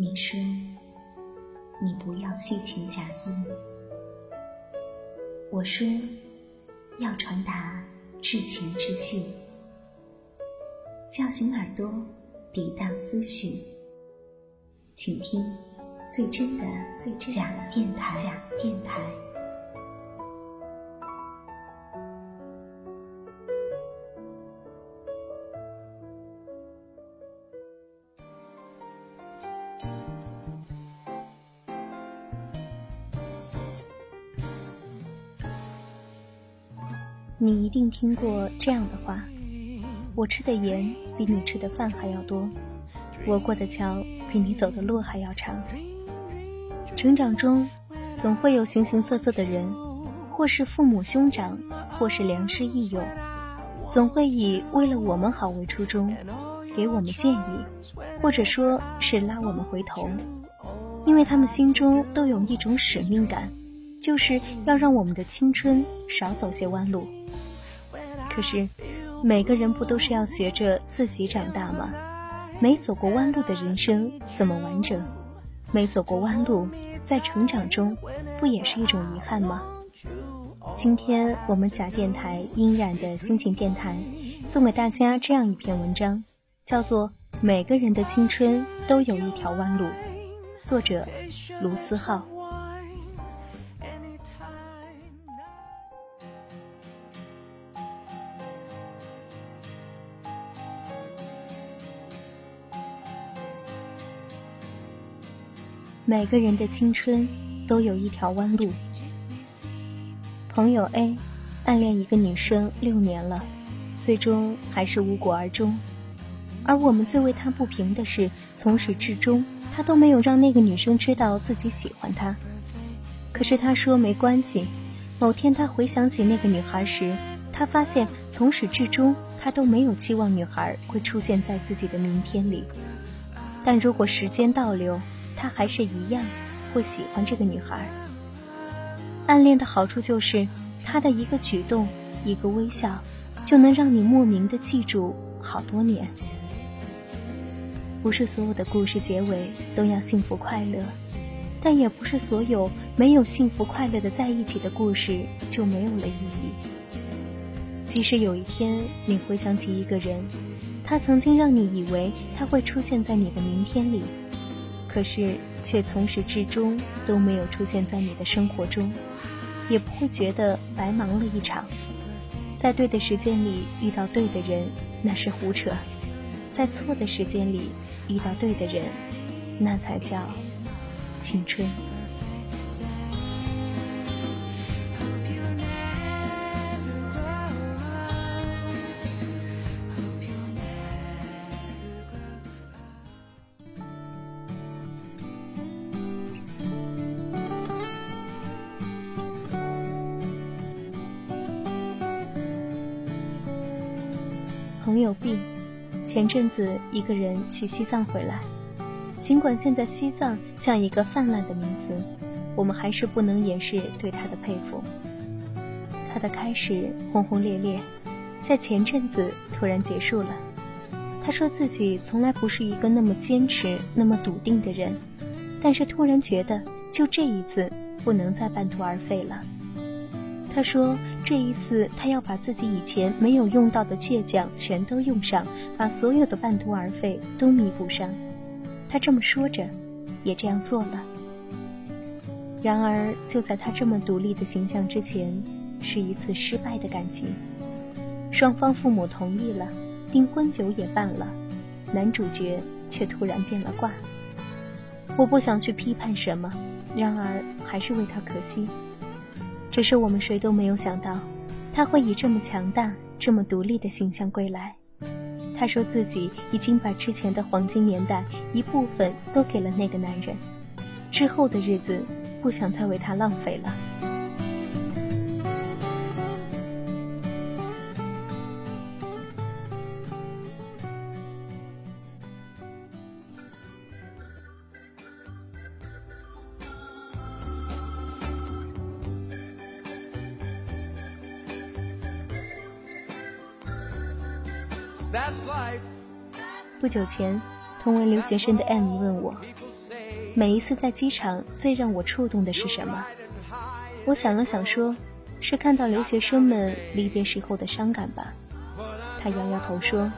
你说，你不要虚情假意。我说，要传达至情至性，叫醒耳朵，涤荡思绪。请听最真的最假电台，假电台。你一定听过这样的话：我吃的盐比你吃的饭还要多，我过的桥比你走的路还要长。成长中，总会有形形色色的人，或是父母兄长，或是良师益友，总会以为了我们好为初衷，给我们建议，或者说是拉我们回头，因为他们心中都有一种使命感，就是要让我们的青春少走些弯路。可是，每个人不都是要学着自己长大吗？没走过弯路的人生怎么完整？没走过弯路，在成长中不也是一种遗憾吗？今天我们假电台音染的心情电台送给大家这样一篇文章，叫做《每个人的青春都有一条弯路》，作者卢思浩。每个人的青春都有一条弯路。朋友 A 暗恋一个女生六年了，最终还是无果而终。而我们最为他不平的是，从始至终他都没有让那个女生知道自己喜欢她。可是他说没关系。某天他回想起那个女孩时，他发现从始至终他都没有期望女孩会出现在自己的明天里。但如果时间倒流，他还是一样会喜欢这个女孩。暗恋的好处就是，他的一个举动、一个微笑，就能让你莫名的记住好多年。不是所有的故事结尾都要幸福快乐，但也不是所有没有幸福快乐的在一起的故事就没有了意义。即使有一天你回想起一个人，他曾经让你以为他会出现在你的明天里。可是，却从始至终都没有出现在你的生活中，也不会觉得白忙了一场。在对的时间里遇到对的人，那是胡扯；在错的时间里遇到对的人，那才叫青春。朋友 B，前阵子一个人去西藏回来。尽管现在西藏像一个泛滥的名词，我们还是不能掩饰对他的佩服。他的开始轰轰烈烈，在前阵子突然结束了。他说自己从来不是一个那么坚持、那么笃定的人，但是突然觉得就这一次不能再半途而废了。他说。这一次，他要把自己以前没有用到的倔强全都用上，把所有的半途而废都弥补上。他这么说着，也这样做了。然而，就在他这么独立的形象之前，是一次失败的感情。双方父母同意了，订婚酒也办了，男主角却突然变了卦。我不想去批判什么，然而还是为他可惜。只是我们谁都没有想到，他会以这么强大、这么独立的形象归来。他说自己已经把之前的黄金年代一部分都给了那个男人，之后的日子不想再为他浪费了。不久前，同为留学生的 M 问我：“每一次在机场，最让我触动的是什么？我想了想，说是看到留学生们离别时候的伤感吧。他摇摇头说，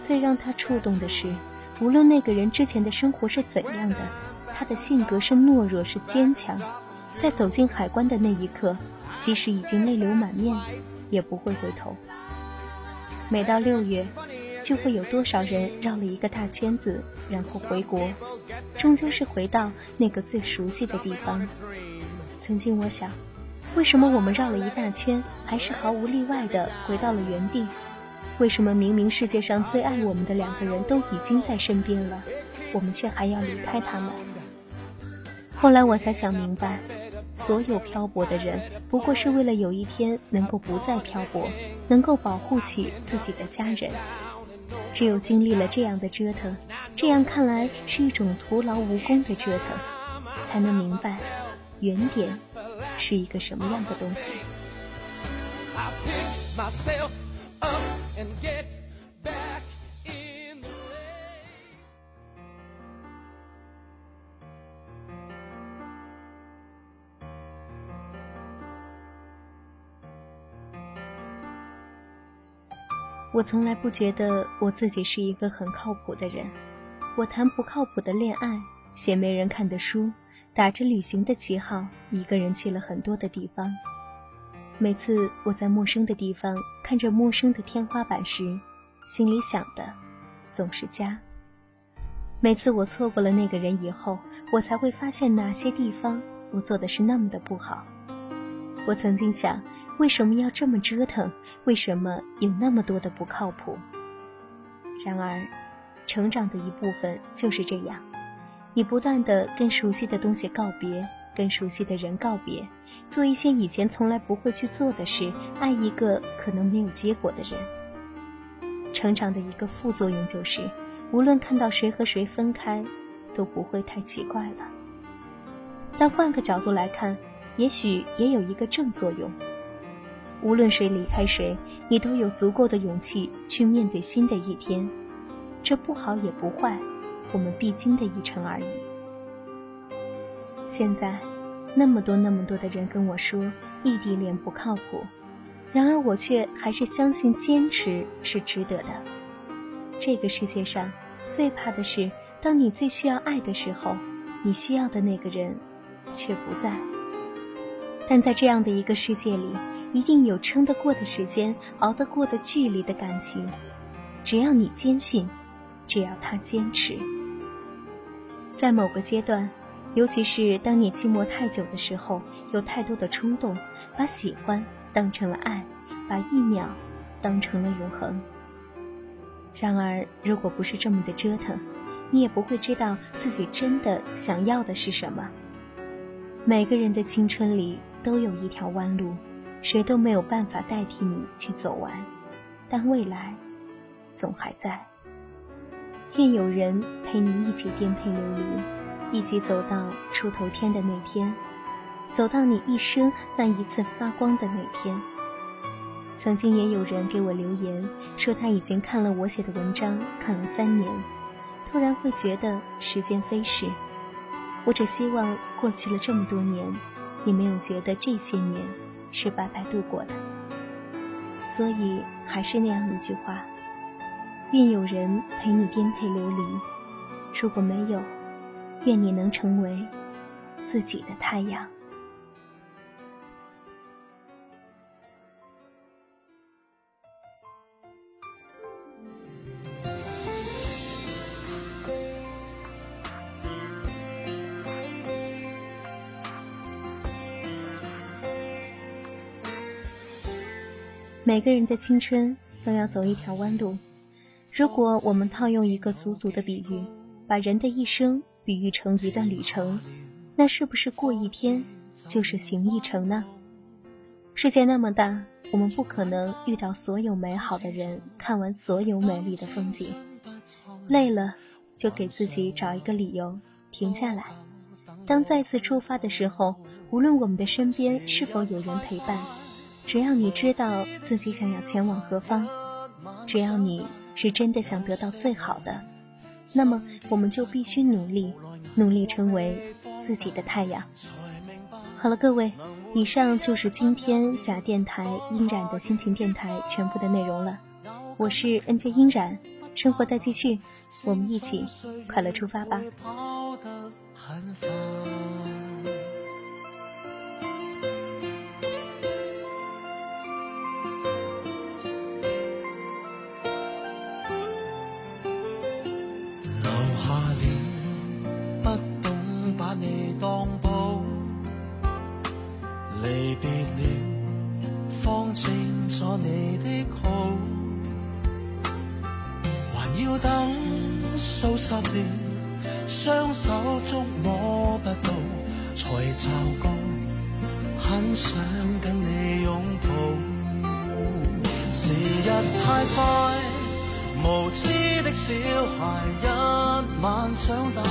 最让他触动的是，无论那个人之前的生活是怎样的，他的性格是懦弱是坚强，在走进海关的那一刻，即使已经泪流满面，也不会回头。每到六月。就会有多少人绕了一个大圈子，然后回国，终究是回到那个最熟悉的地方。曾经我想，为什么我们绕了一大圈，还是毫无例外的回到了原地？为什么明明世界上最爱我们的两个人都已经在身边了，我们却还要离开他们？后来我才想明白，所有漂泊的人，不过是为了有一天能够不再漂泊，能够保护起自己的家人。只有经历了这样的折腾，这样看来是一种徒劳无功的折腾，才能明白原点是一个什么样的东西。我从来不觉得我自己是一个很靠谱的人，我谈不靠谱的恋爱，写没人看的书，打着旅行的旗号，一个人去了很多的地方。每次我在陌生的地方看着陌生的天花板时，心里想的总是家。每次我错过了那个人以后，我才会发现哪些地方我做的是那么的不好。我曾经想。为什么要这么折腾？为什么有那么多的不靠谱？然而，成长的一部分就是这样：你不断的跟熟悉的东西告别，跟熟悉的人告别，做一些以前从来不会去做的事，爱一个可能没有结果的人。成长的一个副作用就是，无论看到谁和谁分开，都不会太奇怪了。但换个角度来看，也许也有一个正作用。无论谁离开谁，你都有足够的勇气去面对新的一天，这不好也不坏，我们必经的一程而已。现在，那么多那么多的人跟我说异地恋不靠谱，然而我却还是相信坚持是值得的。这个世界上最怕的是，当你最需要爱的时候，你需要的那个人却不在。但在这样的一个世界里。一定有撑得过的时间，熬得过的距离的感情。只要你坚信，只要他坚持。在某个阶段，尤其是当你寂寞太久的时候，有太多的冲动，把喜欢当成了爱，把一秒当成了永恒。然而，如果不是这么的折腾，你也不会知道自己真的想要的是什么。每个人的青春里都有一条弯路。谁都没有办法代替你去走完，但未来总还在。愿有人陪你一起颠沛流离，一起走到出头天的那天，走到你一生那一次发光的那天。曾经也有人给我留言说他已经看了我写的文章看了三年，突然会觉得时间飞逝。我只希望过去了这么多年，你没有觉得这些年。是白白度过的，所以还是那样一句话：愿有人陪你颠沛流离。如果没有，愿你能成为自己的太阳。每个人的青春都要走一条弯路。如果我们套用一个俗俗的比喻，把人的一生比喻成一段旅程，那是不是过一天就是行一程呢？世界那么大，我们不可能遇到所有美好的人，看完所有美丽的风景。累了，就给自己找一个理由停下来。当再次出发的时候，无论我们的身边是否有人陪伴。只要你知道自己想要前往何方，只要你是真的想得到最好的，那么我们就必须努力，努力成为自己的太阳。好了，各位，以上就是今天假电台音染的心情电台全部的内容了。我是 N J 音染，生活在继续，我们一起快乐出发吧。十年，双手捉摸不到，才骤觉很想跟你拥抱。时日太快，无知的小孩一晚长大，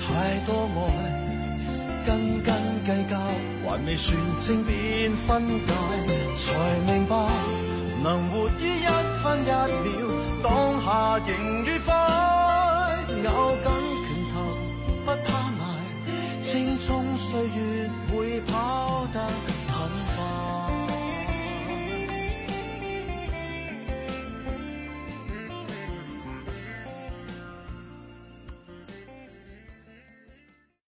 太多爱，斤斤计较，还未算清便分解，才明白能活于一分一秒，当下仍愉快。咬紧拳头，不怕埋，青葱岁月会跑得。